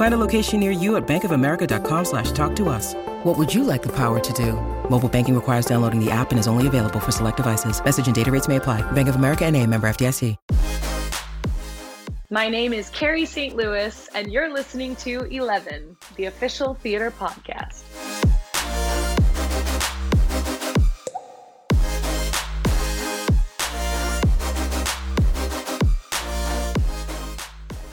Find a location near you at bankofamerica.com slash talk to us. What would you like the power to do? Mobile banking requires downloading the app and is only available for select devices. Message and data rates may apply. Bank of America and a member FDIC. My name is Carrie St. Louis, and you're listening to 11, the official theater podcast.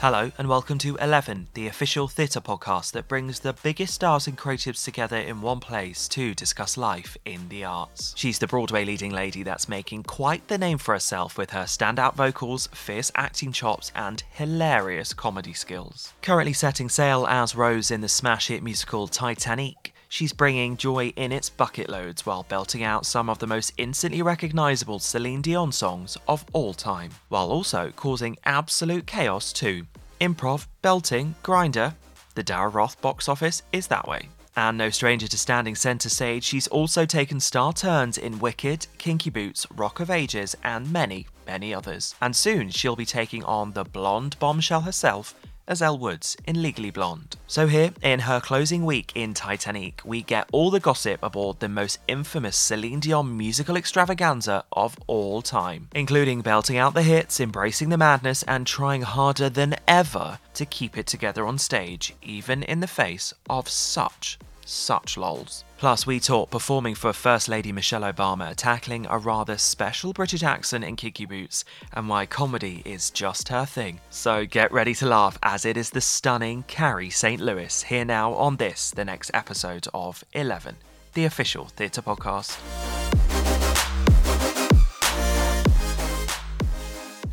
Hello, and welcome to 11, the official theatre podcast that brings the biggest stars and creatives together in one place to discuss life in the arts. She's the Broadway leading lady that's making quite the name for herself with her standout vocals, fierce acting chops, and hilarious comedy skills. Currently setting sail as Rose in the smash hit musical Titanique, she's bringing joy in its bucket loads while belting out some of the most instantly recognisable Celine Dion songs of all time, while also causing absolute chaos too. Improv, belting, grinder, the Daryl Roth box office is that way. And no stranger to standing centre stage, she's also taken star turns in Wicked, Kinky Boots, Rock of Ages, and many, many others. And soon she'll be taking on the blonde bombshell herself, as Elle Woods in Legally Blonde. So, here in her closing week in Titanique, we get all the gossip aboard the most infamous Celine Dion musical extravaganza of all time, including belting out the hits, embracing the madness, and trying harder than ever to keep it together on stage, even in the face of such such lols. Plus, we talk performing for First Lady Michelle Obama, tackling a rather special British accent in Kinky Boots, and why comedy is just her thing. So get ready to laugh as it is the stunning Carrie St. Louis here now on this, the next episode of 11, the official theatre podcast.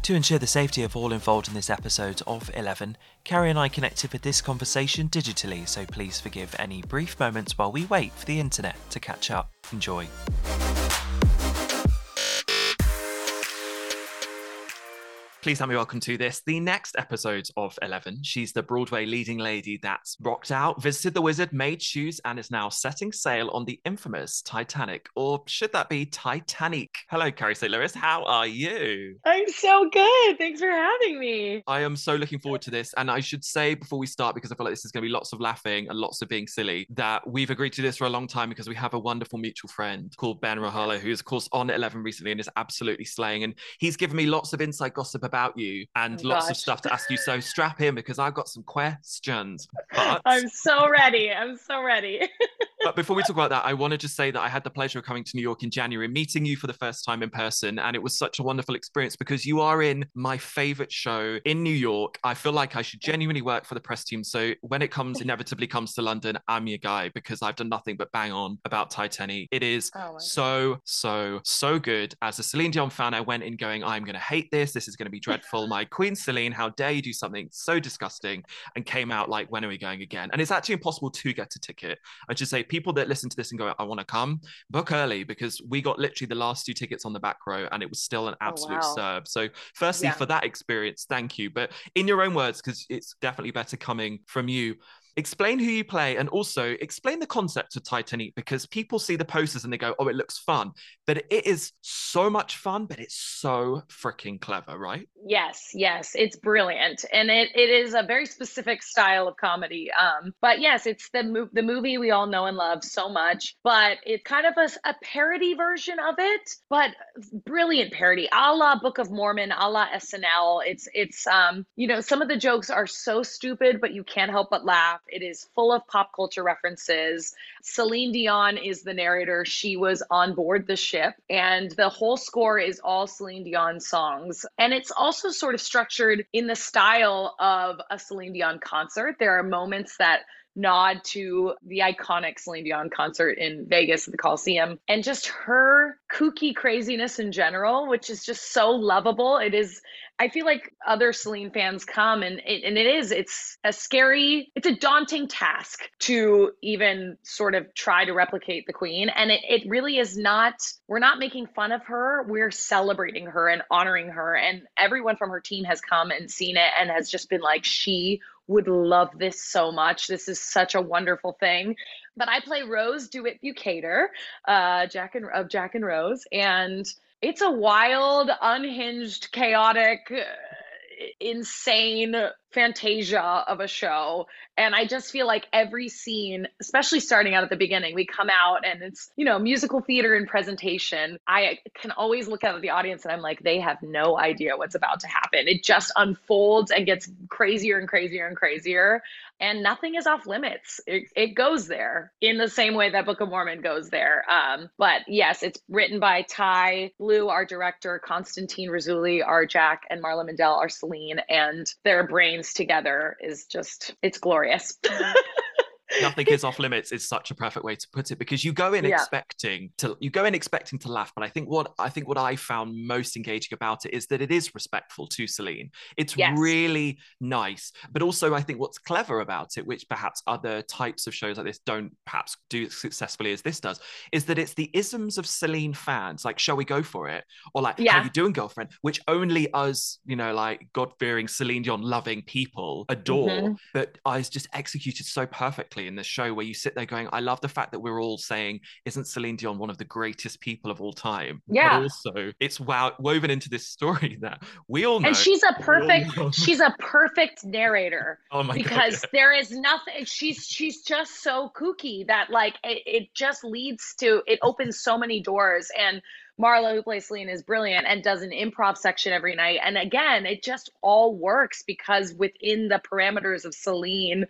To ensure the safety of all involved in this episode of 11, Carrie and I connected with this conversation digitally, so please forgive any brief moments while we wait for the internet to catch up. Enjoy. Please help me welcome to this, the next episode of 11. She's the Broadway leading lady that's rocked out, visited the wizard, made shoes, and is now setting sail on the infamous Titanic. Or should that be Titanique? Hello, Carrie St. Louis. How are you? I'm so good. Thanks for having me. I am so looking forward to this. And I should say before we start, because I feel like this is going to be lots of laughing and lots of being silly, that we've agreed to this for a long time because we have a wonderful mutual friend called Ben Rajala, who is, of course, on 11 recently and is absolutely slaying. And he's given me lots of inside gossip about about you and Oh, lots of stuff to ask you. So strap in because I've got some questions. But, I'm so ready. I'm so ready. but before we talk about that, I want to just say that I had the pleasure of coming to New York in January, meeting you for the first time in person. And it was such a wonderful experience because you are in my favorite show in New York. I feel like I should genuinely work for the press team. So when it comes, inevitably comes to London, I'm your guy because I've done nothing but bang on about Titanique. It is Oh so, so, so good. As a Celine Dion fan, I went in going, I'm going to hate this. This is going to be dreadful. My Queen Celine, how dare you do something so disgusting? And came out like, when are we going again? And it's actually impossible to get a ticket. I should say, people that listen to this and go, I want to come, book early because we got literally the last two tickets on the back row and it was still an Oh, absolute wow. serve. So, firstly, Yeah. for that experience, thank you. But in your own words, because it's definitely better coming from you, explain who you play and also explain the concept of Titanique because people see the posters and they go, oh, it looks fun. But it is so much fun, but it's so freaking clever, right? Yes, yes, it's brilliant, and it, it is a very specific style of comedy. Um, but yes, it's the mo- the movie we all know and love so much. But it's kind of a, a parody version of it, but brilliant parody, a la Book of Mormon, a la SNL. It's it's um you know some of the jokes are so stupid, but you can't help but laugh. It is full of pop culture references. Celine Dion is the narrator. She was on board the ship, and the whole score is all Celine Dion songs. And it's also sort of structured in the style of a Celine Dion concert. There are moments that nod to the iconic Celine Dion concert in Vegas at the Coliseum and just her kooky craziness in general, which is just so lovable. It is I feel like other Celine fans come and it, and it is it's a scary, it's a daunting task to even sort of try to replicate the Queen, and it it really is not. We're not making fun of her. We're celebrating her and honoring her, and everyone from her team has come and seen it and has just been like she would love this so much. This is such a wonderful thing. But I play Rose DeWitt Bukater, uh, Jack and of Jack and Rose, and it's a wild, unhinged, chaotic, insane fantasia of a show. And i just feel like every scene especially starting out at the beginning we come out and it's you know musical theater and presentation. I can always look out at the audience and i'm like they have no idea what's about to happen. It just unfolds and gets crazier and crazier and crazier. And nothing is off limits. It, it goes there in the same way that book of mormon goes there. Um, but yes it's written by Tye Blue our director constantine Rousouli our jack and marla Mindelle, our celine and their brains together is just it's glorious nothing is off limits is such a perfect way to put it because you go in yeah. expecting to you go in expecting to laugh but i think what i think what i found most engaging about it is that it is respectful to celine it's yes. really nice but also i think what's clever about it which perhaps other types of shows like this don't perhaps do as successfully as this does is that it's the isms of celine fans like shall we go for it or like yeah. how you doing girlfriend which only us you know like god-fearing celine dion loving people adore mm-hmm. but i was just executed so perfectly in the show where you sit there going, I love the fact that we're all saying, isn't Celine Dion one of the greatest people of all time? Yeah. But also, it's wow woven into this story that we all know. And she's a perfect, she's a perfect narrator. Oh my because God, yeah. there is nothing. She's she's just so kooky that like it, it just leads to it opens so many doors and. Marla, who plays Celine, is brilliant and does an improv section every night. And again, it just all works because within the parameters of Celine,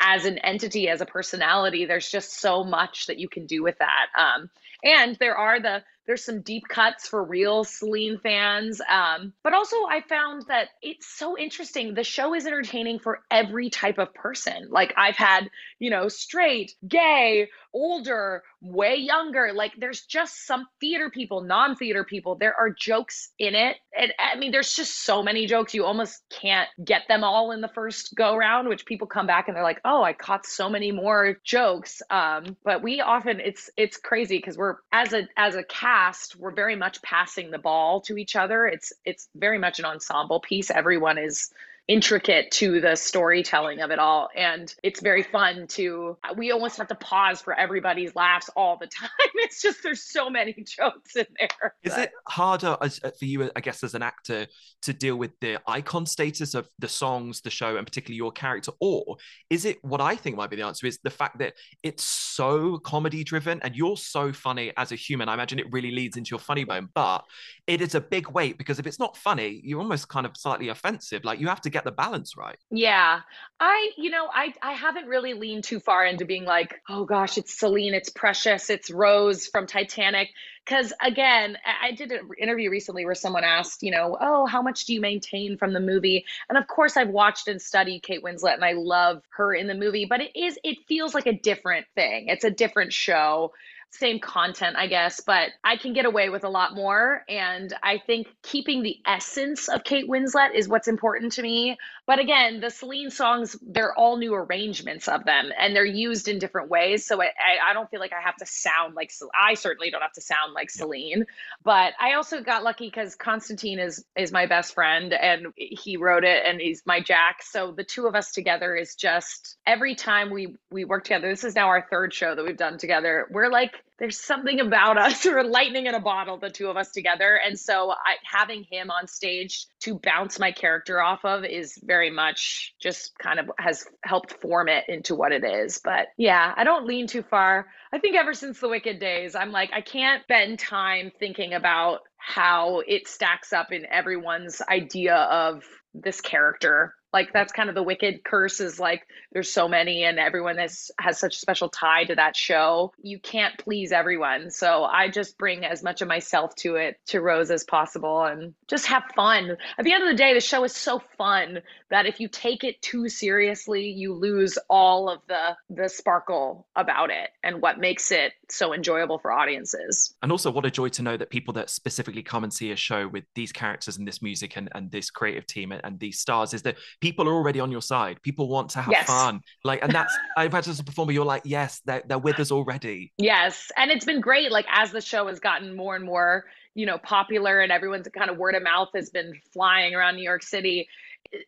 as an entity, as a personality, there's just so much that you can do with that. Um, and there are the there's some deep cuts for real Celine fans. Um, but also, I found that it's so interesting. The show is entertaining for every type of person. Like, I've had, you know, straight, gay, older, way younger. Like there's just some theater people, non-theater people. There are jokes in it. And I mean, there's just so many jokes. You almost can't get them all in the first go round, which people come back and they're like, oh, I caught so many more jokes. Um, but we often it's it's crazy because we're as a as a cast, we're very much passing the ball to each other. It's it's very much an ensemble piece. Everyone is intricate to the storytelling of it all. And it's very fun to, we almost have to pause for everybody's laughs all the time. It's just, there's so many jokes in there. Is but. it harder as, uh, for you, I guess, as an actor to deal with the icon status of the songs, the show, and particularly your character? Or is it what I think might be the answer is the fact that it's so comedy driven and you're so funny as a human? I imagine it really leads into your funny bone, but it is a big weight because if it's not funny, you're almost kind of slightly offensive. Like you have to get the balance right. Yeah. I, you know, I I haven't really leaned too far into being like, oh gosh, it's Celine, it's Precious, it's Rose from Titanic. Because again, I did an interview recently where someone asked, you know, oh, how much do you maintain from the movie? And of course, I've watched and studied Kate Winslet, and I love her in the movie. But it is, it feels like a different thing. It's a different show same content, I guess, but I can get away with a lot more. And I think keeping the essence of Kate Winslet is what's important to me. But again, the Celine songs, they're all new arrangements of them and they're used in different ways. So I, I don't feel like I have to sound like, I certainly don't have to sound like Celine. But I also got lucky because Constantine is, is my best friend and he wrote it and he's my Jack. So the two of us together is just every time we, we work together, this is now our third show that we've done together. We're like, there's something about us. Or lightning in a bottle the two of us together. And so I, having him on stage to bounce my character off of is very much just kind of has helped form it into what it is. But yeah i don't lean too far. I think ever since the wicked days i'm like i can't spend time thinking about how it stacks up in everyone's idea of this character like that's kind of the wicked curse is like there's so many and everyone has has such a special tie to that show. You can't please everyone. So i just bring as much of myself to it to rose as possible and just have fun. At the end of the day the show is so fun that if you take it too seriously, you lose all of the the sparkle about it and what makes it so enjoyable for audiences. And also what a joy to know that people that specifically come and see a show with these characters and this music and, and this creative team and, and these stars is that people are already on your side. People want to have Yes. fun. Like and that's I've imagine as a performer, you're like, yes, they're, they're with us already. Yes, and it's been great. Like as the show has gotten more and more, you know, popular, and everyone's kind of word of mouth has been flying around New York City.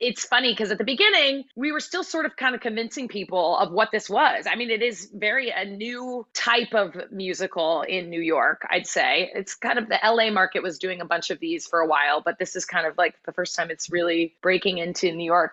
It's funny because at the beginning we were still sort of kind of convincing people of what this was. I mean, it is very a new type of musical in New York. I'd say it's kind of the LA market was doing a bunch of these for a while, but this is kind of like the first time it's really breaking into New York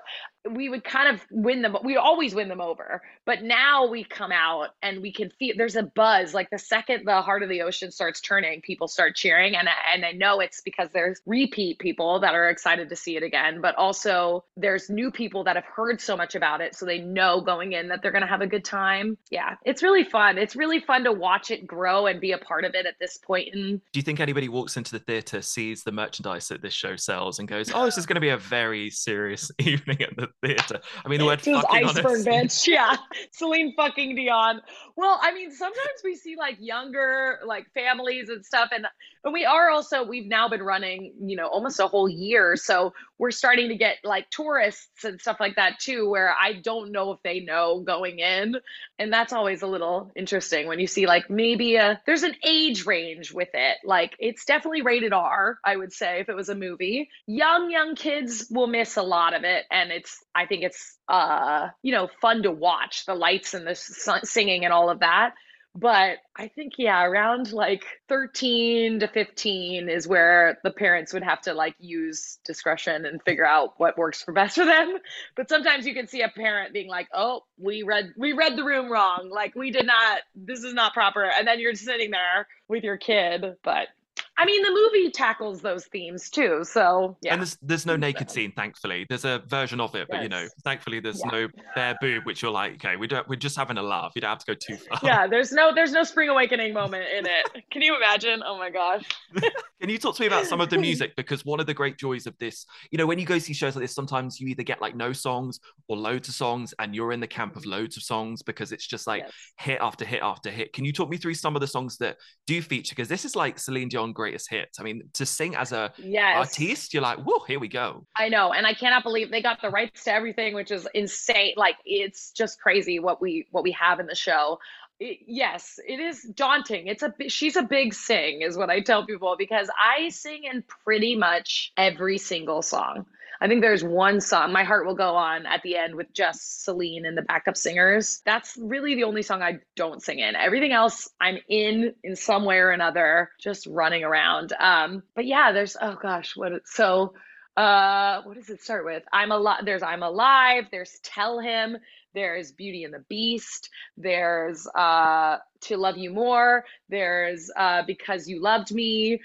we would kind of win them we always win them over but now we come out and we can feel there's a buzz like the second the heart of the ocean starts turning people start cheering and and I know it's because there's repeat people that are excited to see it again but also there's new people that have heard so much about it so they know going in that they're going to have a good time. Yeah it's really fun. It's really fun to watch it grow and be a part of it at this point in Do you think anybody walks into the theatre, sees the merchandise that this show sells, and goes, "Oh, this is going to be a very serious evening at the theatre"? I mean, the word Those "fucking" on iceberg bitch. Yeah. Celine fucking Dion. Well, I mean, sometimes we see like younger like families and stuff. And and we are also we've now been running, you know, almost a whole year. So we're starting to get like tourists and stuff like that too, where I don't know if they know going in. And that's always a little interesting when you see like maybe a there's an age range with it. Like it's definitely rated R, I would say, if it was a movie. Young, young kids will miss a lot of it. And it's I think it's uh, you know, fun to watch the lights and the s- singing and all of that. But I think, yeah, around like 13 to 15 is where the parents would have to like use discretion and figure out what works for best for them. But sometimes you can see a parent being like, oh, we read, we read the room wrong. Like we did not, this is not proper. And then you're sitting there with your kid. But I mean, the movie tackles those themes too. So yeah. And there's there's no naked scene, thankfully. There's a version of it, but you know, thankfully there's Yeah. no bare boob, which you're like, okay, we don't we're just having a laugh. You don't have to go too far. yeah, there's no there's no spring awakening moment in it. Can you imagine? Oh my gosh. Can you talk to me about some of the music? Because one of the great joys of this, you know, when you go see shows like this, sometimes you either get like no songs or loads of songs, and you're in the camp of loads of songs because it's just like Yes. hit after hit after hit. Can you talk me through some of the songs that do feature? Because this is like Celine Dion greatest hits. I mean, to sing as a Yes. artiste, you're like, whoa, here we go. I know, and I cannot believe they got the rights to everything, which is insane. Like it's just crazy what we what we have in the show. It- yes, it is daunting. It's a she's a big sing, is what I tell people because I sing in pretty much every single song. I think there's one song, My Heart Will Go On, at the end with just Celine and the backup singers. That's really the only song I don't sing in. Everything else I'm in in some way or another, just running around. Um, but yeah, there's oh gosh, what so uh what does it start with i'm alive there's i'm alive there's tell him there's beauty and the beast. There's uh to love you more. There's uh because you loved me.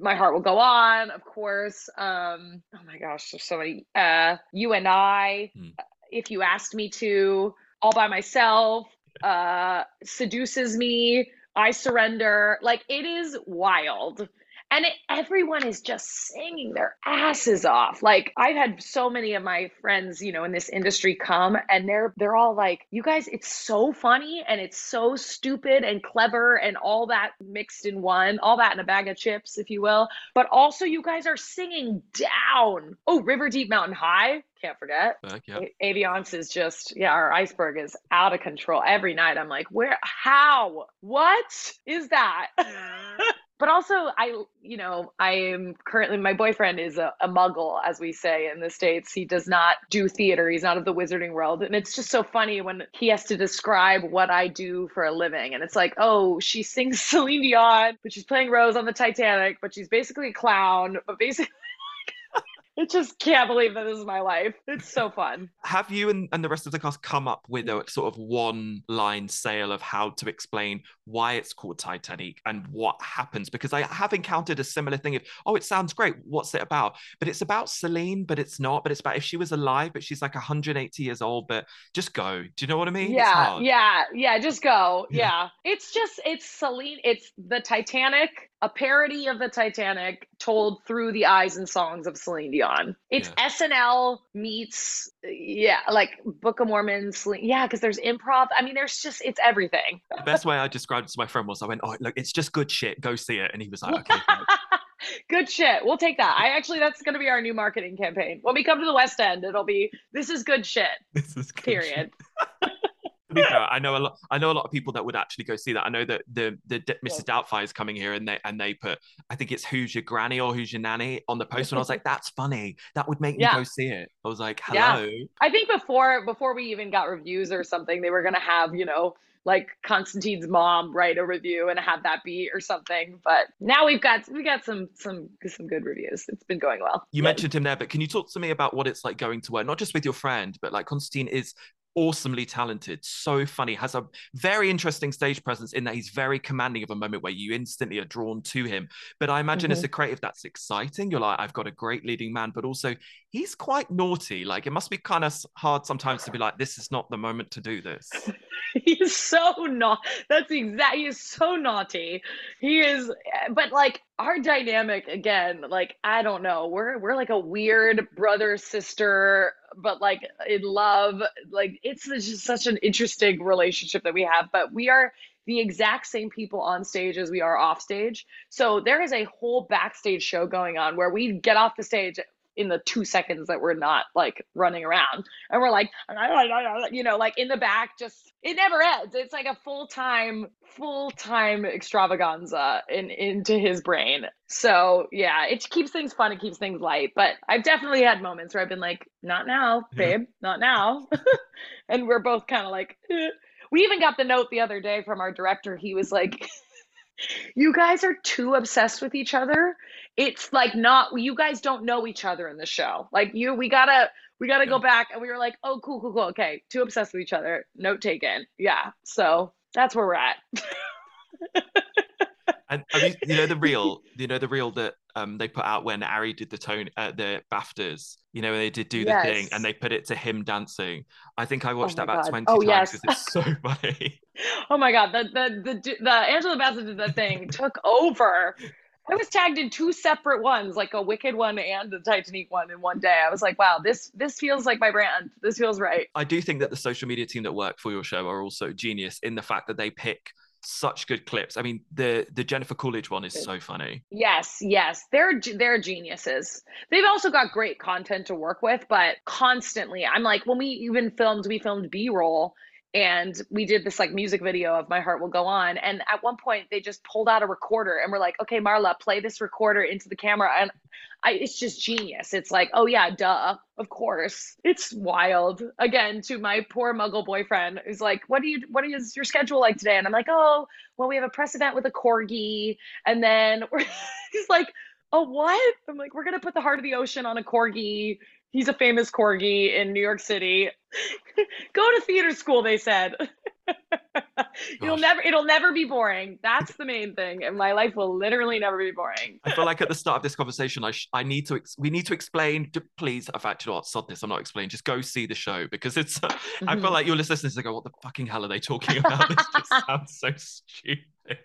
My heart will go on of course. Um oh my gosh there's so many. Uh you and i Hmm. if you asked me to all by myself uh seduces me i surrender. Like it is wild and it, everyone is just singing their asses off like i've had so many of my friends you know in this industry come and they're they're all like you guys it's so funny and it's so stupid and clever and all that mixed in one all that in a bag of chips if you will but also you guys are singing down oh river deep mountain high can't forget Uh, yeah. A- Aviance is just yeah, our iceberg is out of control. Every night I'm like, where how? What is that? but also I you know, I am currently my boyfriend is a, a muggle, as we say in the States. He does not do theater, he's not of the wizarding world. And it's just so funny when he has to describe what I do for a living. And it's like, oh, she sings Celine Dion, but she's playing Rose on the Titanic, but she's basically a clown, but basically I just can't believe that this is my life. It's so fun. Have you and, and the rest of the cast come up with a sort of one line sale of how to explain why it's called Titanique and what happens? Because I have encountered a similar thing of, oh, it sounds great. What's it about? But it's about Celine, but it's not. But it's about if she was alive, but she's like 180 years old, but just go. Do you know what I mean? Yeah, yeah, yeah. Just go. Yeah. Yeah. It's just it's Celine. It's the Titanic, a parody of the Titanic, told through the eyes and songs of Celine Dion. It's yeah. SNL meets yeah, like Book of Mormon, yeah, because there's improv. I mean, there's just it's everything. the best way I described it to my friend was I went, "Oh, look, it's just good shit. Go see it," and he was like, "Okay." good shit. We'll take that. I actually, that's going to be our new marketing campaign. When we come to the West End, it'll be this is good shit. This is good period. fair, I know a lot. I know a lot of people that would actually go see that. I know that the the Mrs. Doubtfire is coming here, and they and they put I think it's who's your granny or who's your nanny on the poster, and I was like, that's funny. That would make yeah. me go see it. I was like, hello. Yeah. I think before before we even got reviews or something, they were gonna have you know like Constantine's mom write a review and have that be or something. But now we've got we got some some some good reviews. It's been going well. You mentioned him there, but can you talk to me about what it's like going to work, not just with your friend, but like Constantine is awesomely talented, so funny, has a very interesting stage presence in that he's very commanding of a moment where you instantly are drawn to him. But I imagine mm-hmm. as a creative, that's exciting. You're like, I've got a great leading man, but also he's quite naughty. Like it must be kind of hard sometimes to be like, this is not the moment to do this. he's so not. That's exact. He is so naughty. He is, but like our dynamic again. Like I don't know. We're we're like a weird brother sister but like in love. Like it's just such an interesting relationship that we have. But we are the exact same people on stage as we are off stage. So there is a whole backstage show going on where we get off the stage in the two seconds that we're not like running around. And we're like you know like in the back just it never ends. It's like a full-time full-time extravaganza in into his brain. So yeah it keeps things fun it keeps things light. But i've definitely had moments where i've been like not now babe not now. And we're both kind of like eh. we even got the note the other day from our director. He was like you guys are too obsessed with each other. It's like not you guys don't know each other in the show. Like you we gotta we gotta go back and we were like, oh cool, cool, cool. Okay, too obsessed with each other. Note taken. Yeah. So that's where we're at. and mean, you know the reel, you know the reel that um they put out when Ari did the tone uh, the BAFTAs. You know they did do yes. the thing and they put it to him dancing. I think I watched oh that about God. twenty oh, times because yes. it's so funny. Oh my God, the the the, the Angela Bassett did that thing took over. I was tagged in two separate ones, like a Wicked one and a Titanique one in one day. I was like, wow, this this feels like my brand. This feels right. I do think that the social media team that work for your show are also genius in the fact that they pick such good clips. I mean, the the Jennifer Coolidge one is so funny. Yes, yes, they're they're geniuses. They've also got great content to work with, but constantly, I'm like, when we even filmed, we filmed B roll, and we did this like music video of my heart will go on and at one point they just pulled out a recorder and we're like okay marla play this recorder into the camera and I, it's just genius. It's like oh yeah duh of course. It's wild. Again to my poor muggle boyfriend who's like what do you what is your schedule like today? And i'm like oh well we have a press event with a corgi and then he's like oh what? I'm like we're gonna put the heart of the ocean on a corgi He's a famous corgi in New York City. Go to theater school, they said. You'll never it'll never be boring. That's the main thing. And my life will literally never be boring. I feel like at the start of this conversation, I sh- I need to ex- we need to explain. To, please, in fact, you know what? Sod this. I'm not explaining. Just go see the show because it's. Mm-hmm. I feel mm-hmm. like your listeners to go, what the fucking hell are they talking about? this just sounds so stupid.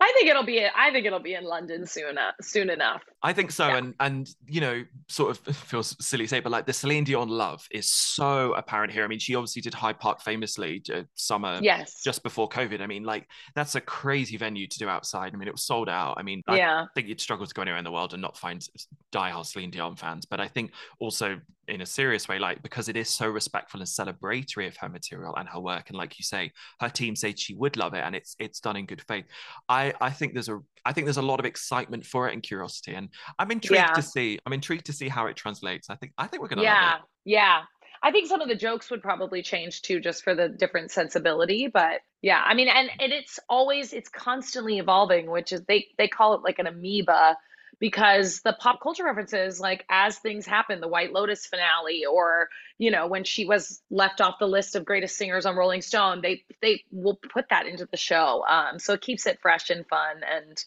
I think it'll be. I think it'll be in London soon. Uh, soon enough. I think so, yeah. and and you know, sort of feels silly to say, but like the Celine Dion love is so apparent here. I mean, she obviously did Hyde Park famously uh, summer, yes, just before COVID. I mean, like that's a crazy venue to do outside. I mean, it was sold out. I mean, yeah. I think you'd struggle to go anywhere in the world and not find diehard Celine Dion fans. But I think also in a serious way, like because it is so respectful and celebratory of her material and her work, and like you say, her team said she would love it, and it's it's done in good faith. I I think there's a I think there's a lot of excitement for it and curiosity, and I'm intrigued yeah. to see. I'm intrigued to see how it translates. I think I think we're gonna yeah yeah. I think some of the jokes would probably change too, just for the different sensibility. But yeah, I mean, and, and it's always it's constantly evolving, which is they they call it like an amoeba because the pop culture references like as things happen the white lotus finale or you know when she was left off the list of greatest singers on rolling stone they they will put that into the show. Um, so it keeps it fresh and fun. And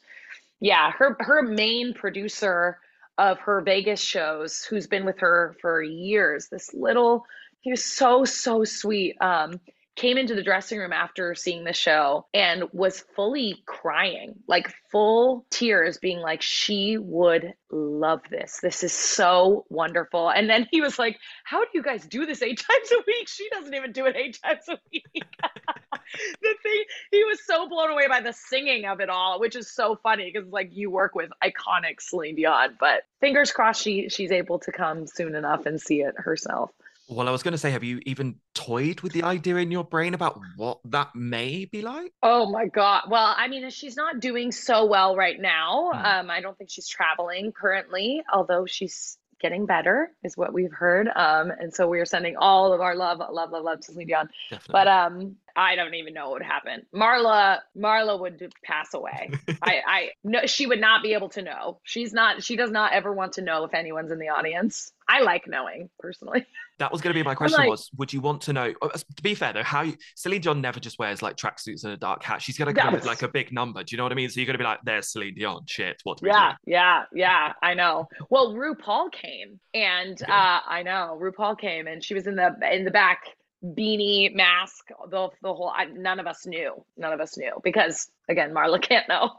yeah her her main producer of her vegas shows who's been with her for years this little he was so so sweet. Um, came into the dressing room after seeing the show and was fully crying, like full tears, being like, she would love this. This is so wonderful. And then he was like, How do you guys do this eight times a week? She doesn't even do it eight times a week. the thing, he was so blown away by the singing of it all, which is so funny because like you work with iconic Celine Dion, but fingers crossed she she's able to come soon enough and see it herself. Well, I was going to say, have you even toyed with the idea in your brain about what that may be like? Oh my God. Well, I mean, she's not doing so well right now. Hmm. Um, I don't think she's traveling currently, although she's getting better, is what we've heard. Um, and so we are sending all of our love, love, love, love to Celine Dion. Definitely. But um, I don't even know what would happen. Marla, Marla would pass away. I, I no, she would not be able to know. She's not. She does not ever want to know if anyone's in the audience. I like knowing personally. That was going to be my question. Like, was would you want to know? Uh, to be fair though, how Celine Dion never just wears like tracksuits and a dark hat. She's going to come with like a big number. Do you know what I mean? So you're going to be like, "There's Celine Dion." Shit, what? yeah, yeah, yeah. I know. Well, RuPaul came, and yeah. uh, I know RuPaul came, and she was in the in the back beanie mask the the whole I, none of us knew none of us knew because again marla can't know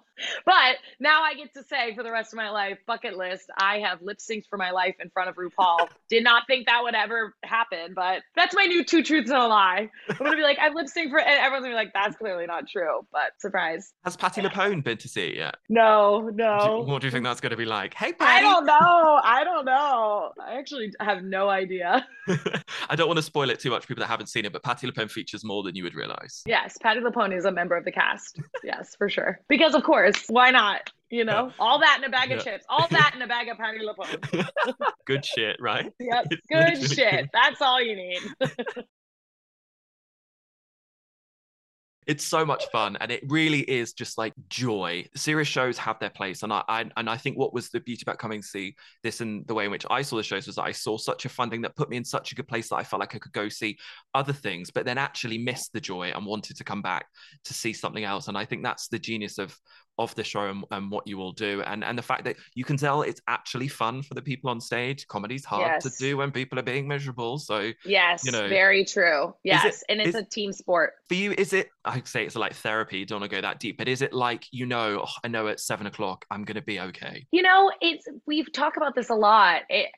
but now I get to say for the rest of my life, bucket list, I have lip synced for my life in front of RuPaul. Did not think that would ever happen, but that's my new two truths and a lie. I'm gonna be like, I've lip synced for, and everyone's gonna be like, that's clearly not true, but surprise. Has Patti LuPone been to see it yet? No, no. Do, what do you think that's gonna be like? Hey, Patti. I don't know. I don't know. I actually have no idea. I don't want to spoil it too much for people that haven't seen it, but Patti LuPone features more than you would realize. Yes, Patti LuPone is a member of the cast. Yes, for sure. Because of course. Why not? You know, all that in a bag of yeah. chips, all that in a bag of Patti LuPone. good shit, right? Yep, good shit. That's all you need. it's so much fun and it really is just like joy. Serious shows have their place and I, I, and i think what was the beauty about coming to see this and the way in which i saw the shows was that i saw such a funding that put me in such a good place that i felt like i could go see other things but then actually missed the joy and wanted to come back to see something else and i think that's the genius of of the show and, and, what you will do. And and the fact that you can tell it's actually fun for the people on stage. Comedy's hard yes. to do when people are being miserable. So yes you know very true. yes it, and it's is, a team sport. For you is it i say it's like therapy don't want to go that deep but is it like you know oh, i know at seven o'clock i'm gonna be okay you know it's we've talked about this a lot. It,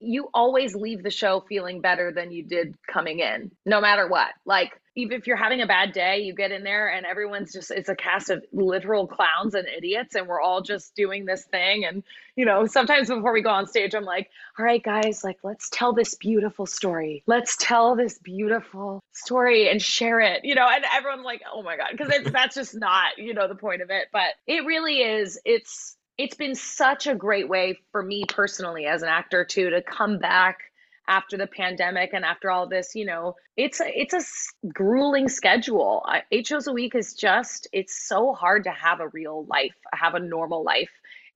you always leave the show feeling better than you did coming in, no matter what. Like, even if you're having a bad day, you get in there and everyone's just, it's a cast of literal clowns and idiots, and we're all just doing this thing. And, you know, sometimes before we go on stage, I'm like, all right, guys, like, let's tell this beautiful story. Let's tell this beautiful story and share it, you know, and everyone's like, oh my God, because that's just not, you know, the point of it. But it really is, it's, it's been such a great way for me personally as an actor too to come back after the pandemic and after all this you know it's a it's a grueling schedule. Eight shows a week is just it's so hard to have a real life have a normal life.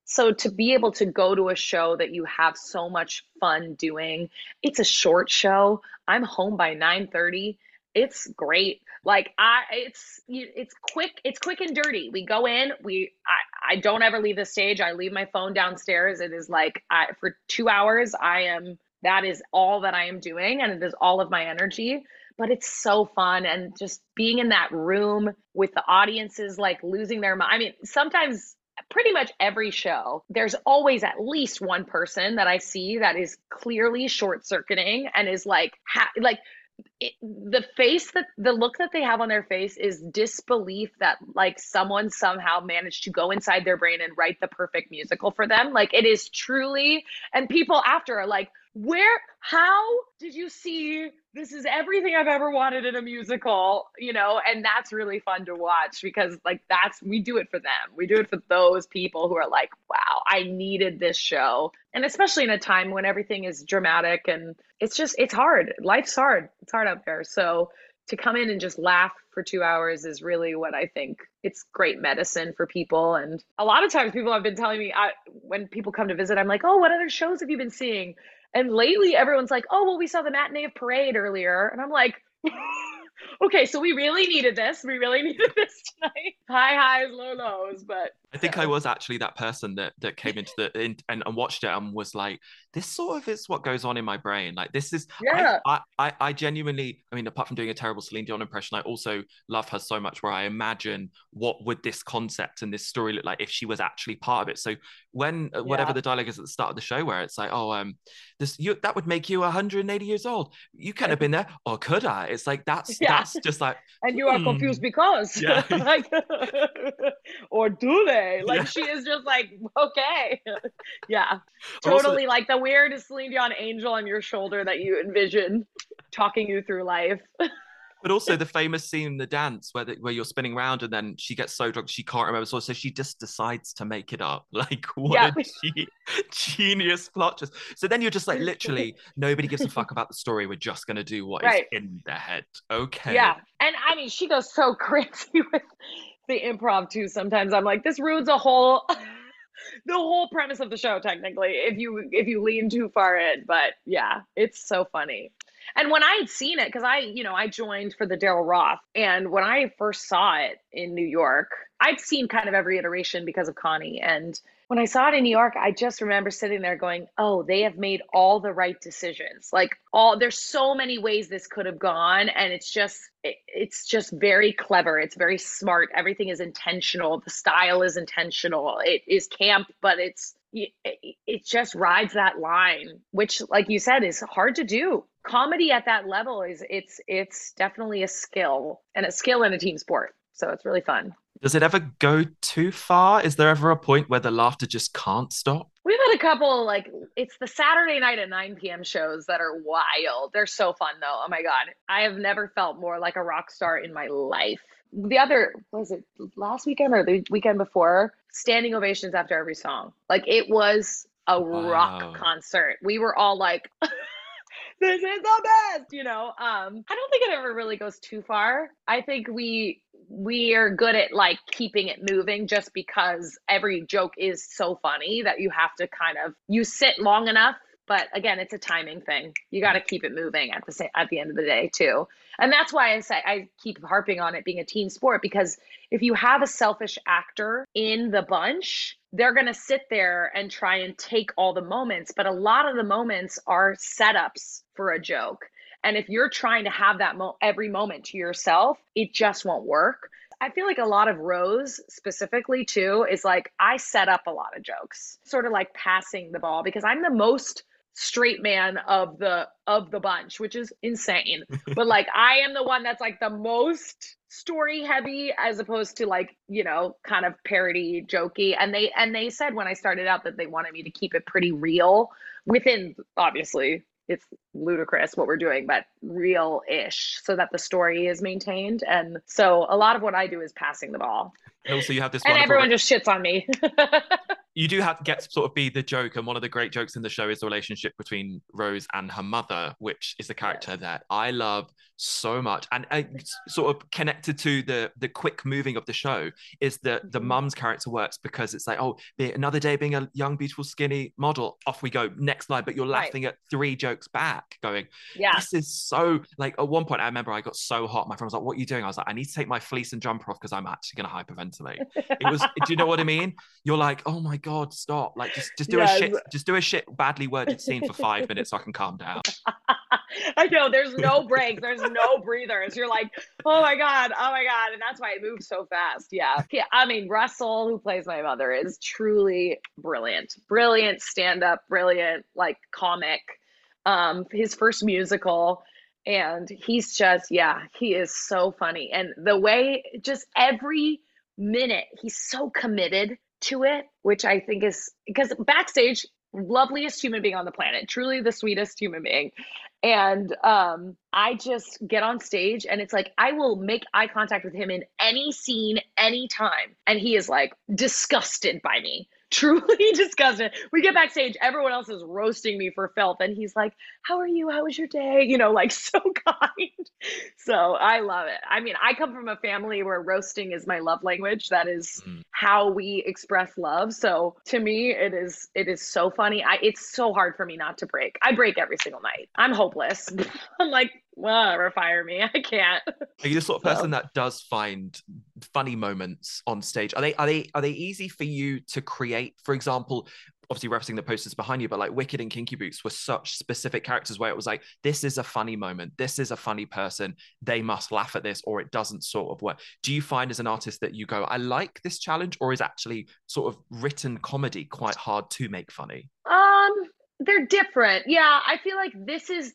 So to be able to go to a show that you have so much fun doing it's a short show. I'm home by 9 30 it's great. Like i it's it's quick it's quick and dirty. We go in we i i don't ever leave the stage. I leave my phone downstairs. It is like i for two hours i am that is all that i am doing and it is all of my energy but it's so fun and just being in that room with the audiences like losing their mind i mean sometimes pretty much every show, there's always at least one person that I see that is clearly short circuiting and is like, ha- like it, the face that the look that they have on their face is disbelief that like someone somehow managed to go inside their brain and write the perfect musical for them. Like it is truly and people after are like where how did you see this is everything i've ever wanted in a musical you know? And that's really fun to watch because like that's we do it for them. We do it for those people who are like wow i needed this show. And especially in a time when everything is dramatic and it's just it's hard. Life's hard. It's hard out there. So to come in and just laugh for two hours is really what I think it's great medicine for people. And a lot of times people have been telling me I, when people come to visit, I'm like, oh, what other shows have you been seeing? And lately, everyone's like, oh, well, we saw the matinee of Parade earlier. And I'm like, okay, so we really needed this. We really needed this tonight. High highs, low lows. But I think I was actually that person that that came into the in, and, and watched it and was like, this sort of is what goes on in my brain. Like this is Yeah. I, I, I genuinely, I mean, apart from doing a terrible Celine Dion impression, I also love her so much where I imagine what would this concept and this story look like if she was actually part of it. So when uh, whatever the dialogue is at the start of the show, where it's like, oh, um, this you that would make you 180 years old. You can't have been there, or could I? It's like that's Yeah. that's just like and you are Hmm. confused because Yeah. like or do they like Yeah. she is just like okay yeah Also- totally like the weirdest Celine Dion angel on your shoulder that you envision talking you through life But also the famous scene in the dance where the, where you're spinning around and then she gets so drunk she can't remember. So, so she just decides to make it up. Like what Yeah. a ge- genius plot twist. So then you're just like literally nobody gives a fuck about the story. We're just gonna do what is Right. in their head. Okay. yeah and I mean she goes so crazy with the improv too sometimes. I'm like this ruins a whole the whole premise of the show technically if you if you lean too far in but yeah it's so funny. And when i had seen it because i you know i joined for the daryl roth and when i first saw it in new york i'd seen kind of every iteration because of connie and when i saw it in new york i just remember sitting there going oh they have made all the right decisions. Like all there's so many ways this could have gone and it's just it, it's just very clever. It's very smart. Everything is intentional. The style is intentional. It is camp but it's it, it just rides that line which like you said is hard to do. Comedy at that level is it's it's definitely a skill and a skill in a team sport so it's really fun Does it ever go too far? Is there ever a point where the laughter just can't stop? We've had a couple like it's the Saturday night at 9 p.m. shows that are wild. They're so fun though. Oh my god. I have never felt more like a rock star in my life. The other was it last weekend or the weekend before? Standing ovations after every song. Like it was a Wow. rock concert. We were all like this is the best, you know. Um I don't think it ever really goes too far. I think we we are good at like keeping it moving just because every joke is so funny that you have to kind of you sit long enough but again it's a timing thing. You got to mm-hmm. keep it moving at the same at the end of the day too. And that's why i say i keep harping on it being a team sport because if you have a selfish actor in the bunch they're going to sit there and try and take all the moments but a lot of the moments are setups for a joke. And if you're trying to have that mo- every moment to yourself, it just won't work. I feel like a lot of Rose specifically too is like I set up a lot of jokes, sort of like passing the ball because I'm the most straight man of the of the bunch, which is insane. but like I am the one that's like the most story heavy as opposed to like, you know, kind of parody jokey. And they and they said when I started out that they wanted me to keep it pretty real within obviously it's ludicrous what we're doing, but real ish so that the story is maintained. And so a lot of what I do is passing the ball. And also, you have this And everyone just shits on me. you do have to get to sort of be the joke and one of the great jokes in the show is the relationship between rose and her mother which is a character that i love so much. And uh, sort of connected to the the quick moving of the show is that the Mhm. mum's character works because it's like oh be another day being a young beautiful skinny model. Off we go. Next line. But you're Right. laughing at three jokes back going yeah. this is so like at one point i remember i got so hot my friend was like what are you doing? I was like i need to take my fleece and jumper off because i'm actually going to hyperventilate. It was do you know what i mean? You're like oh my god stop like just just do Yes. a shit just do a shit badly worded scene for five minutes so i can calm down I know there's no breaks, there's no breathers. You're like, oh my God, oh my God. And that's why it moves so fast. Yeah. Yeah. I mean, Russell, who plays my mother, is truly brilliant. Brilliant stand up, brilliant, like comic. Um, his first musical. And he's just, yeah, he is so funny. And the way just every minute, he's so committed to it, which I think is because backstage, loveliest human being on the planet, truly the sweetest human being. And um, I just get on stage and it's like, I will make eye contact with him in any scene, anytime. And he is like disgusted by me, truly disgusted. We get backstage, everyone else is roasting me for filth. And he's like, How are you? How was your day? You know, like so kind. So I love it. I mean, I come from a family where roasting is my love language. That is Mm. how we express love. So to me, it is it is so funny. I it's so hard for me not to break. I break every single night. I'm hopeless. I'm like, whatever, fire me. I can't. are you the sort of So- person that does find funny moments on stage? Are they are they are they easy for you to create? For example, obviously referencing the posters behind you, but like Wicked and Kinky Boots were such specific characters where it was like, this is a funny moment, this is a funny person, they must laugh at this, or it doesn't sort of work. Do you find as an artist that you go, I like this challenge, or is actually sort of written comedy quite hard to make funny? Um, they're different. Yeah, I feel like this is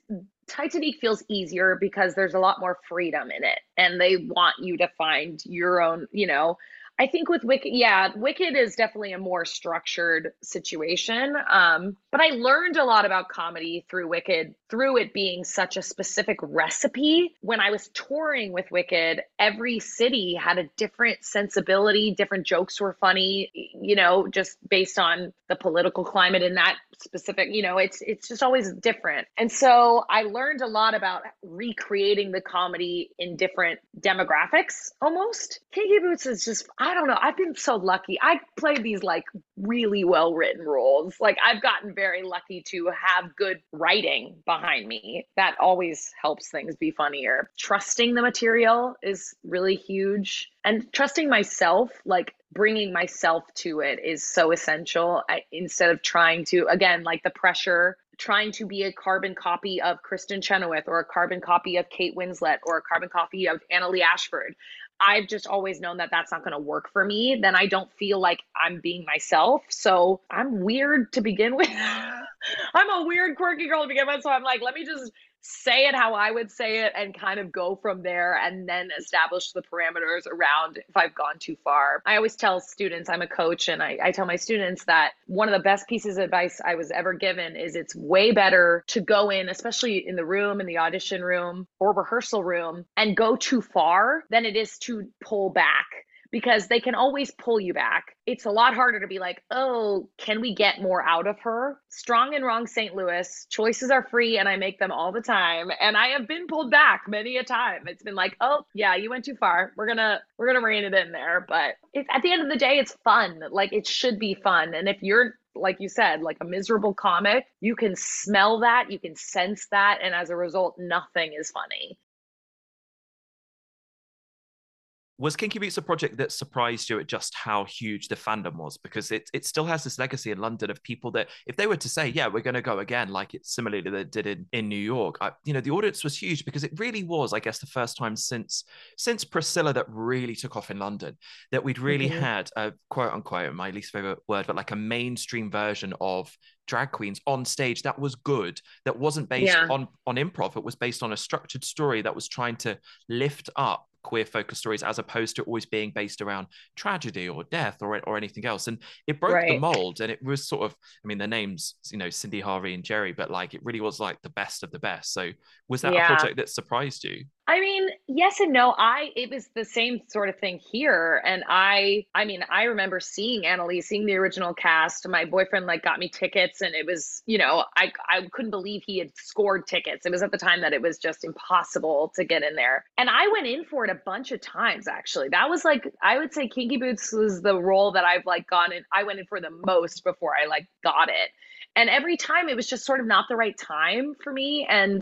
Titanique feels easier because there's a lot more freedom in it and they want you to find your own, you know, I think with Wicked, yeah, Wicked is definitely a more structured situation. Um, but I learned a lot about comedy through Wicked, through it being such a specific recipe. When I was touring with Wicked, every city had a different sensibility, different jokes were funny, you know, just based on the political climate in that specific, you know, it's it's just always different. And so I learned a lot about recreating the comedy in different demographics almost. Kinky Boots is just I don't know. I've been so lucky. I play these like really well written roles. Like I've gotten very lucky to have good writing behind me. That always helps things be funnier. Trusting the material is really huge. And trusting myself, like bringing myself to it is so essential. I, instead of trying to, again, like the pressure trying to be a carbon copy of Kristin Chenoweth or a carbon copy of Kate Winslet or a carbon copy of Annaleigh Ashford. I've just always known that that's not going to work for me. Then I don't feel like I'm being myself. So I'm weird to begin with. I'm a weird, quirky girl to begin with. So I'm like, let me just say it how I would say it and kind of go from there and then establish the parameters around if I've gone too far. I always tell students, I'm a coach, and I, I, tell my students that one of the best pieces of advice I was ever given is it's way better to go in, especially in the room, in the audition room or rehearsal room, and go too far than it is to pull back because they can always pull you back. It's a lot harder to be like, oh, can we get more out of her? Strong and wrong St. Louis, choices are free and I make them all the time. And I have been pulled back many a time. It's been like, oh, yeah, you went too far. We're gonna we're gonna rein it in there. But at the end of the day, it's fun. Like it should be fun. And if you're like you said, like a miserable comic, you can smell that, you can sense that, and as a result, nothing is funny. Was Kinky Boots a project that surprised you at just how huge the fandom was? Because it it still has this legacy in London of people that if they were to say, yeah, we're going to go again, like it similarly that did in, in New York, I, you know, the audience was huge because it really was, I guess, the first time since since Priscilla that really took off in London that we'd really mm-hmm. had a quote unquote my least favorite word, but like a mainstream version of drag queens on stage that was good that wasn't based yeah. on on improv it was based on a structured story that was trying to lift up queer focused stories as opposed to always being based around tragedy or death or or anything else and it broke right. the mold and it was sort of i mean their names you know cyndi harvey and jerry but like it really was like the best of the best so was that yeah. a project that surprised you I mean, yes and no. I it was the same sort of thing here, and I I mean, I remember seeing Annalise, seeing the original cast. My boyfriend like got me tickets, and it was you know I I couldn't believe he had scored tickets. It was at the time that it was just impossible to get in there, and I went in for it a bunch of times. Actually, that was like I would say Kinky Boots was the role that I've like gone in. I went in for the most before I like got it, and every time it was just sort of not the right time for me, and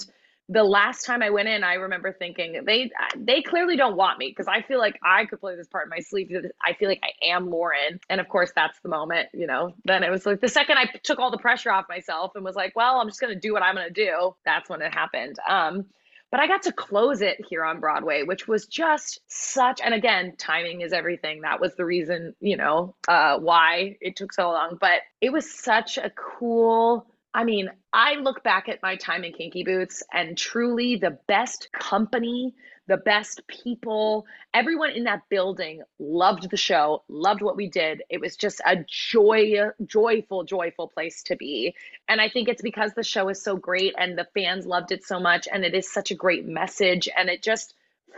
the last time I went in, I remember thinking they they clearly don't want me because I feel like I could play this part in my sleep. I feel like I am Lauren, and of course that's the moment, you know. Then it was like the second I took all the pressure off myself and was like, well, I'm just gonna do what I'm gonna do. That's when it happened. Um, but I got to close it here on Broadway, which was just such. And again, timing is everything. That was the reason, you know, uh, why it took so long. But it was such a cool I mean, I look back at my time in Kinky Boots and truly the best company, the best people, everyone in that building loved the show, loved what we did. It was just a joy, joyful, joyful place to be. And I think it's because the show is so great and the fans loved it so much and it is such a great message and it just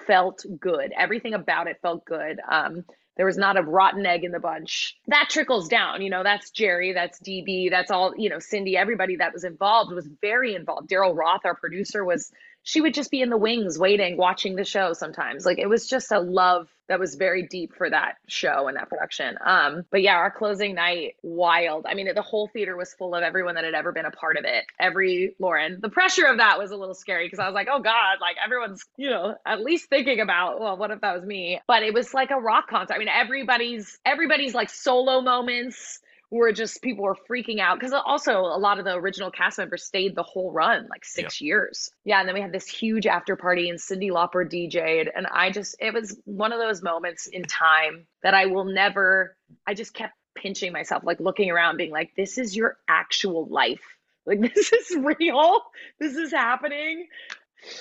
felt good. Everything about it felt good. Um, there was not a rotten egg in the bunch. That trickles down, you know, that's Jerry, that's DB, that's all, you know, Cyndi, everybody that was involved was very involved. Daryl Roth, our producer, was she would just be in the wings waiting, watching the show sometimes. Like it was just a love that was very deep for that show and that production. Um, but yeah, our closing night, wild. I mean, the whole theater was full of everyone that had ever been a part of it. Every Lauren, the pressure of that was a little scary because I was like, oh God, like everyone's, you know, at least thinking about, well, what if that was me? But it was like a rock concert. I mean, everybody's everybody's like solo moments were just people were freaking out. Because also a lot of the original cast members stayed the whole run like six years. Yeah and then we had this huge after party and cyndi lauper dj'd and i just it was one of those moments in time that i will never i just kept pinching myself like looking around being like this is your actual life. Like this is real. This is happening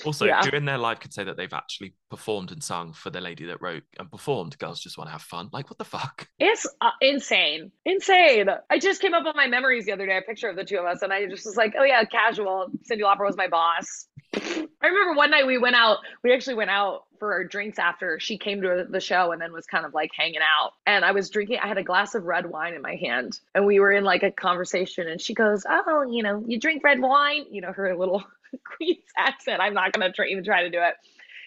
also, Yeah. during their live, could say that they've actually performed and sung for the lady that wrote and performed. Girls just want to have fun. Like, what the fuck? It's uh, insane. Insane. I just came up on my memories the other day, a picture of the two of us, and I just was like, oh, yeah, casual. Cyndi Lauper was my boss. I remember one night we went out, we actually went out for our drinks after she came to the show and then was kind of like hanging out. And I was drinking, I had a glass of red wine in my hand, and we were in like a conversation, and she goes, oh, you know, you drink red wine, you know, her little Queen's accent. I'm not going to even try to do it.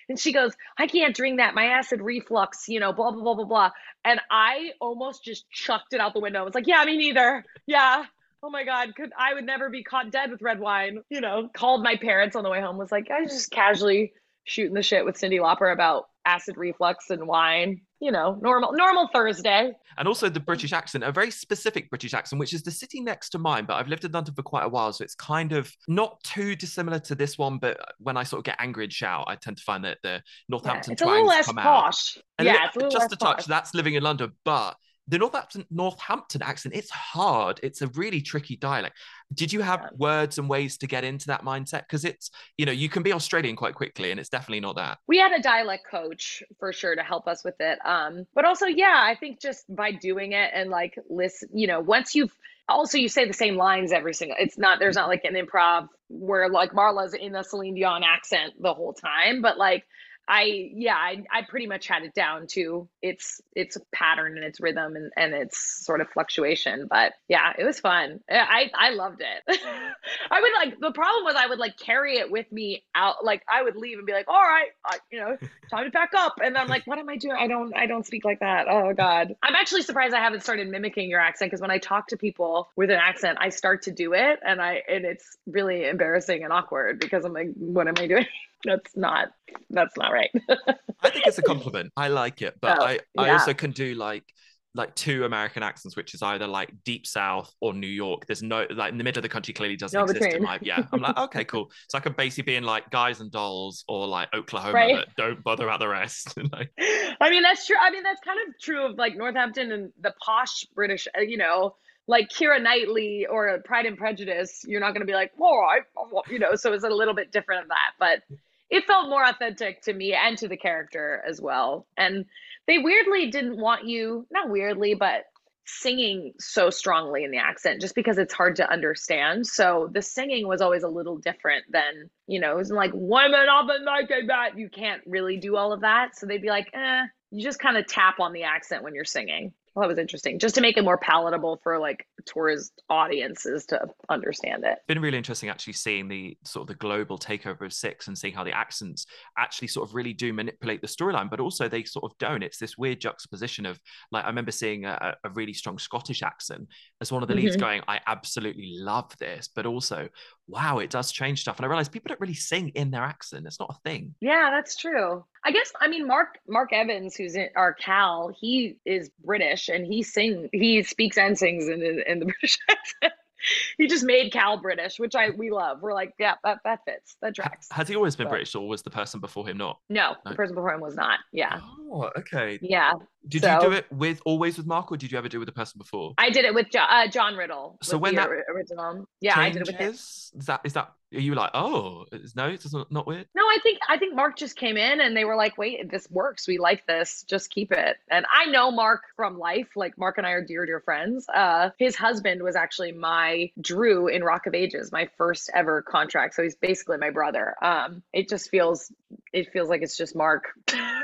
And she goes, I can't drink that. My acid reflux, you know, blah, blah, blah, blah, blah. And I almost just chucked it out the window. I was like, yeah, me neither. Yeah. Oh my God. Could I would never be caught dead with red wine. You know, called my parents on the way home, was like, I was just casually shooting the shit with Cyndi Lauper about acid reflux and wine. You know, normal, normal Thursday. And also the mm. British accent, a very specific British accent, which is the city next to mine. But I've lived in London for quite a while, so it's kind of not too dissimilar to this one. But when I sort of get angry and shout, I tend to find that the Northampton Yeah, it's a little less posh. Yeah, li- it's a little just a touch. posh. That's living in London, but the Northampton Northampton accent, it's hard. It's a really tricky dialect. Did you have Yeah. words and ways to get into that mindset? Because it's you know you can be Australian quite quickly, and it's definitely not that. we had a dialect coach for sure to help us with it um but also yeah i think just by doing it and like listen you know once you've also you say the same lines every single it's not there's not like an improv where like marla's in a celine dion accent the whole time but like I yeah, I, I pretty much had it down to its its pattern and its rhythm and, and its sort of fluctuation. But yeah, it was fun. I I loved it. I would like the problem was I would like carry it with me out. Like I would leave and be like, all right, I, you know, time to pack up. And I'm like, what am I doing? I don't I don't speak like that. Oh God. I'm actually surprised I haven't started mimicking your accent because when I talk to people with an accent, I start to do it and I and it's really embarrassing and awkward because I'm like, what am I doing? That's not that's not right. I think it's a compliment. I like it, but Oh, I I yeah. also can do like like two American accents, which is either like deep South or New York. There's no like in the middle of the country clearly doesn't No exist in my yeah. I'm like okay, cool. So I could basically be in like Guys and Dolls or like Oklahoma, Right. but don't bother about the rest. like, I mean, that's true. I mean, that's kind of true of like Northampton and the posh British, uh, you know, like Keira Knightley or Pride and Prejudice. You're not going to be like, well," you know, so it's a little bit different of that. But it felt more authentic to me and to the character as well. And they weirdly didn't want you, not weirdly, but singing so strongly in the accent just because it's hard to understand. So the singing was always a little different than, you know, it was like women up and making that. You can't really do all of that. So they'd be like, eh, you just kind of tap on the accent when you're singing. Well, that was interesting, just to make it more palatable for like tourist audiences to understand it. been really interesting actually seeing the sort of the global takeover of six and seeing how the accents actually sort of really do manipulate the storyline but also they sort of don't it's this weird juxtaposition of like i remember seeing a, a really strong scottish accent as one of the leads Mhm. going i absolutely love this but also wow it does change stuff and i realized people don't really sing in their accent it's not a thing Yeah, that's true. I guess I mean Mark Mark Evans, who's in our Cal, he is British and he sing he speaks and sings in in, in the British accent. he just made Cal British, which I we love. We're like, yeah, that that fits, that tracks. has he always been british or was the person before him not No, No. the person before him was not. Yeah, oh okay yeah. did So- you do it with always with mark or did you ever do it with the person before I did it with jo- uh, John Riddle. So when that original, yeah, I did it with him. is that is that are you like oh it's, no it's not, not weird No, I think I think Mark just came in and they were like, "Wait, this works. We like this. Just keep it." And I know Mark from life. Like Mark and I are dear, dear friends. Uh, his husband was actually my Drew in Rock of Ages, my first ever contract. So he's basically my brother. Um, it just feels it feels like it's just Mark.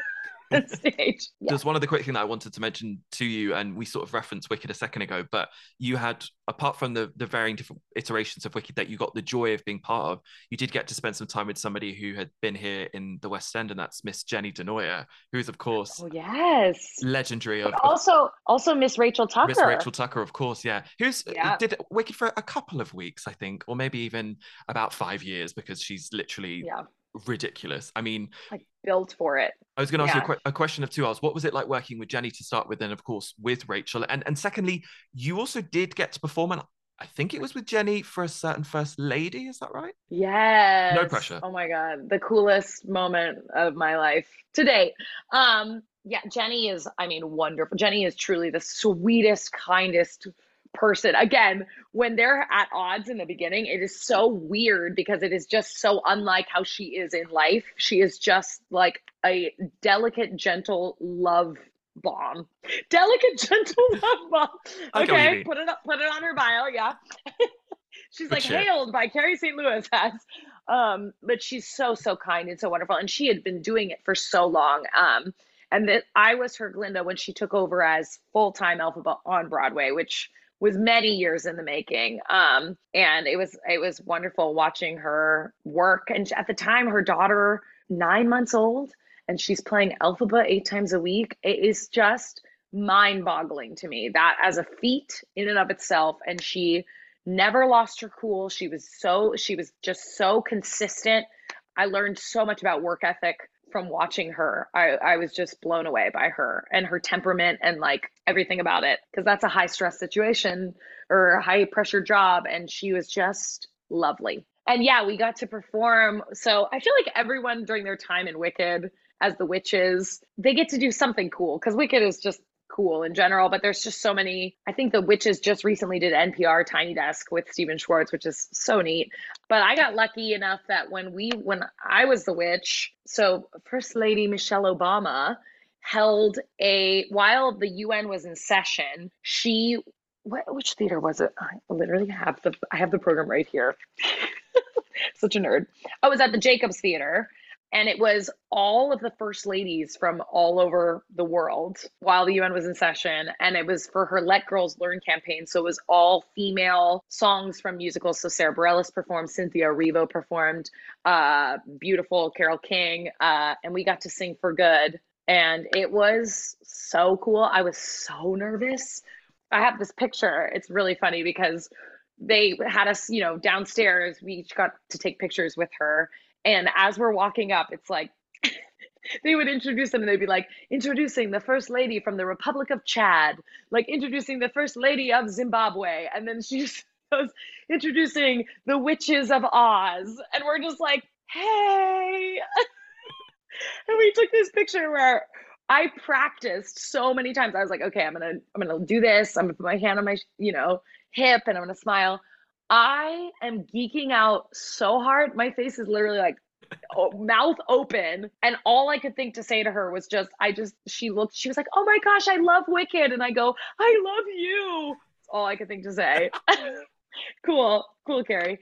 stage. Yeah. There's one other quick thing that I wanted to mention to you, and we sort of referenced Wicked a second ago, but you had, apart from the the varying different iterations of Wicked that you got the joy of being part of, you did get to spend some time with somebody who had been here in the West End, and that's Miss Jenny DiNoia, who's of course, oh yes, legendary. Of, also, also Miss Rachel Tucker. Miss Rachel Tucker, of course, yeah, who's uh, yeah. did Wicked for a couple of weeks, I think, or maybe even about five years, because she's literally yeah ridiculous. I mean, like built for it. I was going to ask yeah. you a, a, question of two hours. What was it like working with Jenny to start with, and of course with Rachel? And and secondly, you also did get to perform, and I think it was with Jenny for a certain first lady. Is that right? Yes. No pressure. Oh my god, the coolest moment of my life to date. Um, yeah, Jenny is. I mean, wonderful. Jenny is truly the sweetest, kindest person. Again when they're at odds in the beginning it is so weird because it is just so unlike how she is in life. She is just like a delicate gentle love bomb. Delicate gentle love bomb. Okay put it up put it on her bio yeah. She's like hailed by carrie st louis as um but she's so so kind and so wonderful and she had been doing it for so long um and that I was her Glinda when she took over as full time Elphaba on Broadway, which was many years in the making. Um, and it was it was wonderful watching her work. And at the time, her daughter nine months old, and she's playing Elphaba eight times a week. It is just mind-boggling to me that as a feat in and of itself. And she never lost her cool. She was so she was just so consistent. I learned so much about work ethic from watching her. I, I was just blown away by her and her temperament and like everything about it because that's a high stress situation or a high pressure job. And she was just lovely. And yeah, we got to perform. So I feel like everyone during their time in Wicked as the witches, they get to do something cool because Wicked is just cool in general, but there's just so many. I think the witches just recently did NPR Tiny Desk with Stephen Schwartz, which is so neat. But I got lucky enough that when we when I was the witch, so First Lady Michelle Obama held a while the UN was in session, she what, which theater was it? I literally have the I have the program right here. Such a nerd. Oh, I was at the Jacobs Theater and it was all of the first ladies from all over the world while the UN was in session. And it was for her Let Girls Learn campaign. So it was all female songs from musicals. So Sara Bareilles performed, Cynthia Erivo performed, uh, beautiful Carole King, uh, and we got to sing for good. And it was so cool. I was so nervous. I have this picture. It's really funny because they had us, you know, downstairs. We each got to take pictures with her and as we're walking up, it's like they would introduce them and they'd be like, introducing the first lady from the Republic of Chad, like introducing the first lady of Zimbabwe. And then she goes, introducing the witches of Oz. And we're just like, hey. and we took this picture where I practiced so many times. I was like, okay, I'm gonna, I'm gonna do this. I'm gonna put my hand on my, you know, hip and I'm gonna smile. I am geeking out so hard. My face is literally like mouth open. And all I could think to say to her was just, I just, she looked, she was like, oh my gosh, I love Wicked. And I go, I love you. That's all I could think to say. cool, cool, Carrie.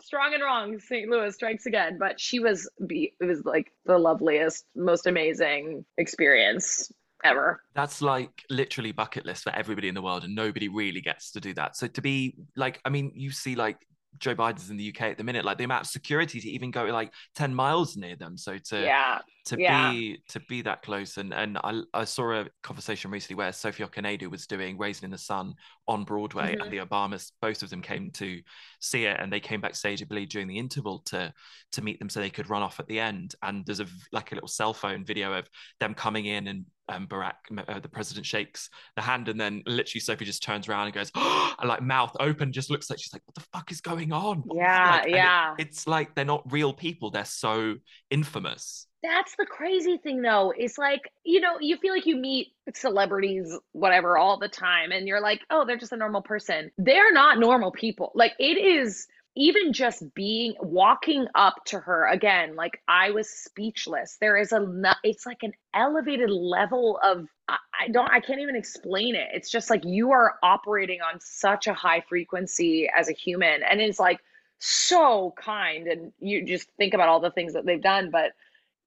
Strong and wrong, St. Louis strikes again. But she was, be, it was like the loveliest, most amazing experience ever. That's like literally bucket list for everybody in the world, and nobody really gets to do that. So to be like, I mean, you see like Joe Biden's in the UK at the minute, like the amount of security to even go like 10 miles near them. So to yeah, to yeah. be to be that close and and I, I saw a conversation recently where Sophie Okonedo was doing Raisin in the Sun on Broadway mm-hmm. and the Obamas, both of them came to see it and they came backstage, I believe, during the interval to to meet them so they could run off at the end. And there's a like a little cell phone video of them coming in and um, Barack, uh, the president shakes the hand, and then literally Sophie just turns around and goes, oh, and like mouth open, just looks like she's like, "What the fuck is going on?" Yeah, like, yeah. It, it's like they're not real people; they're so infamous. That's the crazy thing, though. It's like you know, you feel like you meet celebrities, whatever, all the time, and you're like, "Oh, they're just a normal person." They're not normal people. Like it is even just being walking up to her again like i was speechless there is a it's like an elevated level of I, don't i can't even explain it it's just like you are operating on such a high frequency as a human and it's like so kind and you just think about all the things that they've done but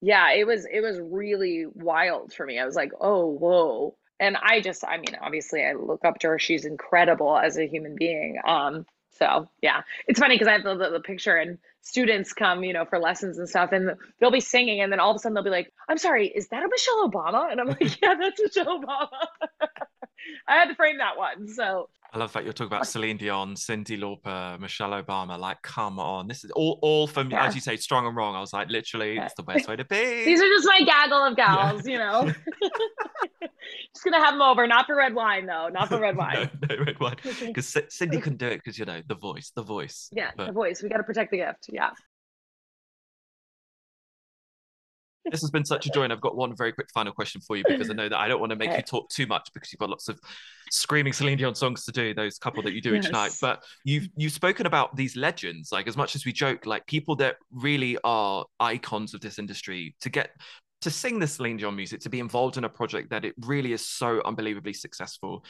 yeah, it was it was really wild for me. I was like, oh, whoa. And I just, I mean, obviously, I look up to her. She's incredible as a human being. Um, so yeah, it's funny because I have the, the, the, picture and students come, you know, for lessons and stuff, and they'll be singing, and then all of a sudden they'll be like, "I'm sorry, is that a Michelle Obama?" And I'm like, "Yeah, that's Michelle Obama." I had to frame that one. So I love that you're talking about Celine Dion, Cyndi Lauper, Michelle Obama. Like, come on, this is all, all for me. Yeah. As you say, strong and wrong. I was like, literally, yeah. it's the best way to be. These are just my gaggle of gals, yeah. you know. just gonna have them over, not for red wine though, not for red wine. no, no red wine, because Cyndi couldn't do it because you know the voice, the voice. Yeah, but... the voice. We got to protect the gift. Yeah. This has been such a joy and i've got one very quick final question for you because i know that i don't want to make okay. you talk too much because you've got lots of screaming celine dion songs to do those couple that you do yes. each night but you've you've spoken about these legends like as much as we joke like people that really are icons of this industry to get to sing the Celine Dion music, to be involved in a project that it really is so unbelievably successful.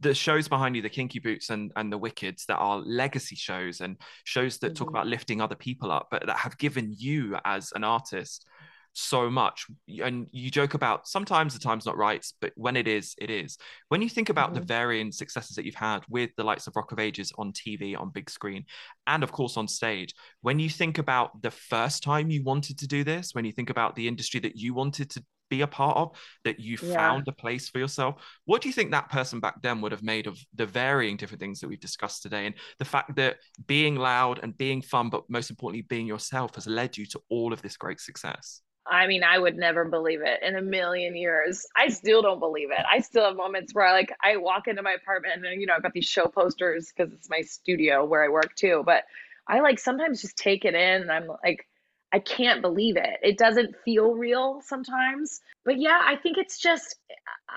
The shows behind you, the Kinky Boots and, and the Wickeds, that are legacy shows and shows that mm-hmm. talk about lifting other people up, but that have given you as an artist so much and you joke about sometimes the time's not right but when it is it is when you think about mm-hmm. the varying successes that you've had with the likes of rock of ages on tv on big screen and of course on stage when you think about the first time you wanted to do this when you think about the industry that you wanted to be a part of that you yeah. found a place for yourself what do you think that person back then would have made of the varying different things that we've discussed today and the fact that being loud and being fun but most importantly being yourself has led you to all of this great success I mean, I would never believe it in a million years. I still don't believe it. I still have moments where I like I walk into my apartment and you know I've got these show posters because it's my studio where I work too. But I like sometimes just take it in and I'm like, I can't believe it. It doesn't feel real sometimes. But yeah, I think it's just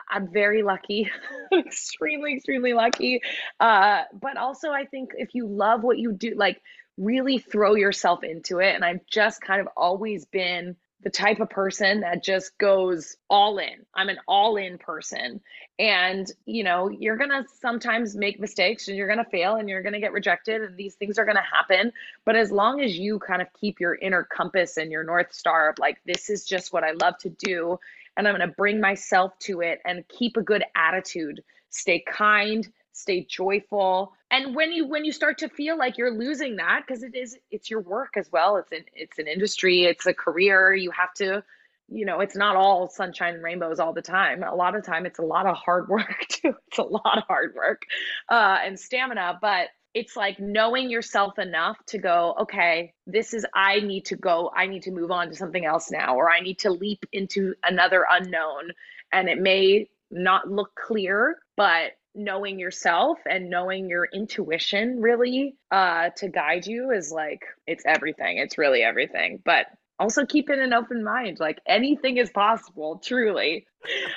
I'm very lucky, extremely, extremely lucky. Uh, but also I think if you love what you do, like really throw yourself into it. And I've just kind of always been the type of person that just goes all in. I'm an all in person. And, you know, you're going to sometimes make mistakes and you're going to fail and you're going to get rejected and these things are going to happen. But as long as you kind of keep your inner compass and your North Star of like, this is just what I love to do. And I'm going to bring myself to it and keep a good attitude, stay kind, stay joyful. And when you when you start to feel like you're losing that because it is it's your work as well. It's an it's an industry. It's a career. You have to you know it's not all sunshine and rainbows all the time. A lot of time it's a lot of hard work too. It's a lot of hard work uh, and stamina. But it's like knowing yourself enough to go okay this is i need to go i need to move on to something else now or i need to leap into another unknown. And it may not look clear but knowing yourself and knowing your intuition really uh to guide you is like it's everything. It's really everything. But also keeping an open mind. Like anything is possible truly.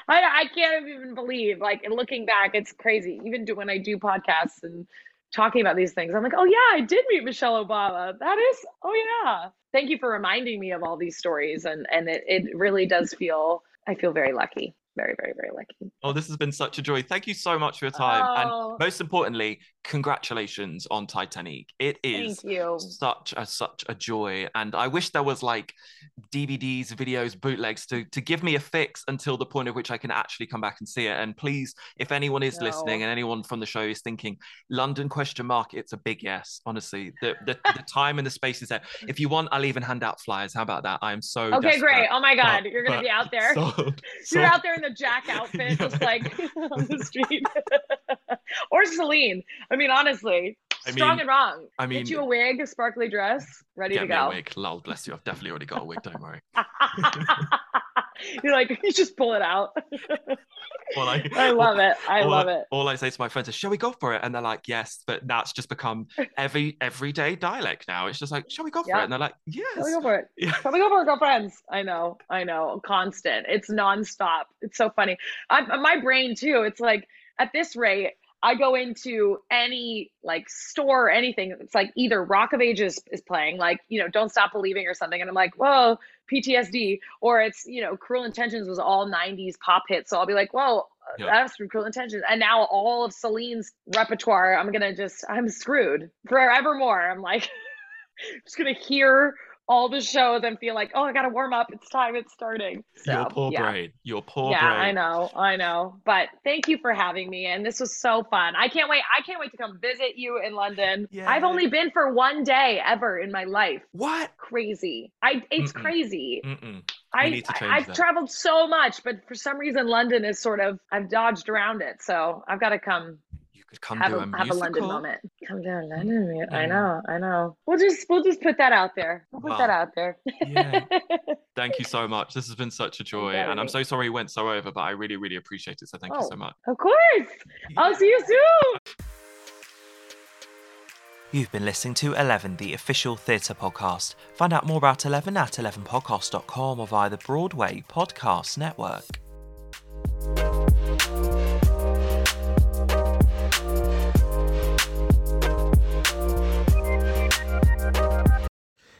I i can't even believe like looking back it's crazy. Even when i do podcasts and talking about these things i'm like oh yeah i did meet michelle obama. That is oh yeah. Thank you for reminding me of all these stories. And and it, it really does feel i feel very lucky very, very, very lucky. Oh, this has been such a joy. Thank you so much for your time. Oh. And most importantly, congratulations on Titanique. It is such a such a joy. And I wish there was like DVDs, videos, bootlegs to, to give me a fix until the point at which I can actually come back and see it. And please, if anyone is no. listening and anyone from the show is thinking London question mark, it's a big yes. Honestly. The the, the time and the space is there. If you want, I'll even hand out flyers. How about that? I am so Okay, desperate. great. Oh my god, but, you're gonna be out there. You're out there in the Jack outfit, yeah. just like on the street. or Celine. I mean, honestly, I strong mean, and wrong. I mean, get you a wig, a sparkly dress, ready to go. a wig. Lol, bless you. I've definitely already got a wig. Don't worry. You're like, you just pull it out. well, I, I love it. I love I, it. All I say to my friends is, "Shall we go for it?" And they're like, "Yes," but that's just become every everyday dialect now. It's just like, "Shall we go for it?" And they're like, "Yes." Shall we go for it? Yeah. Shall we go for it, girlfriends? I know, I know, constant. It's nonstop. It's so funny. I, my brain too. It's like at this rate, I go into any like store or anything. It's like either Rock of Ages is playing, like, you know, Don't Stop Believing or something. And I'm like, whoa, PTSD. Or it's, you know, Cruel Intentions was all 90s pop hits. So I'll be like, whoa, yeah. that's from Cruel Intentions. And now all of Celine's repertoire, I'm going to just, I'm screwed forevermore. I'm like, just going to hear all the shows and feel like, oh, I got to warm up. It's time. It's starting. So, Your poor yeah. brain. Your poor yeah, brain. I know, I know. But thank you for having me, and this was so fun. I can't wait. I can't wait to come visit you in London. Yeah. I've only been for one day ever in my life. What? Crazy. I. It's Mm-mm. crazy. Mm-mm. I. need to change I I've that. traveled so much, but for some reason, London is sort of. I've dodged around it, so I've got to come could come have do a, a, have a. London moment. Come down London. I Mm. know. I know. We'll just we'll just put that out there. We'll put that out there. Yeah. Thank you so much. This has been such a joy, having and I'm so sorry it went so over, but I really, really appreciate it. So thank you Oh. so much. of course. I'll see you soon. You've been listening to Eleven, the official theatre podcast. Find out more about Eleven at 11podcast.com or via the Broadway Podcast Network.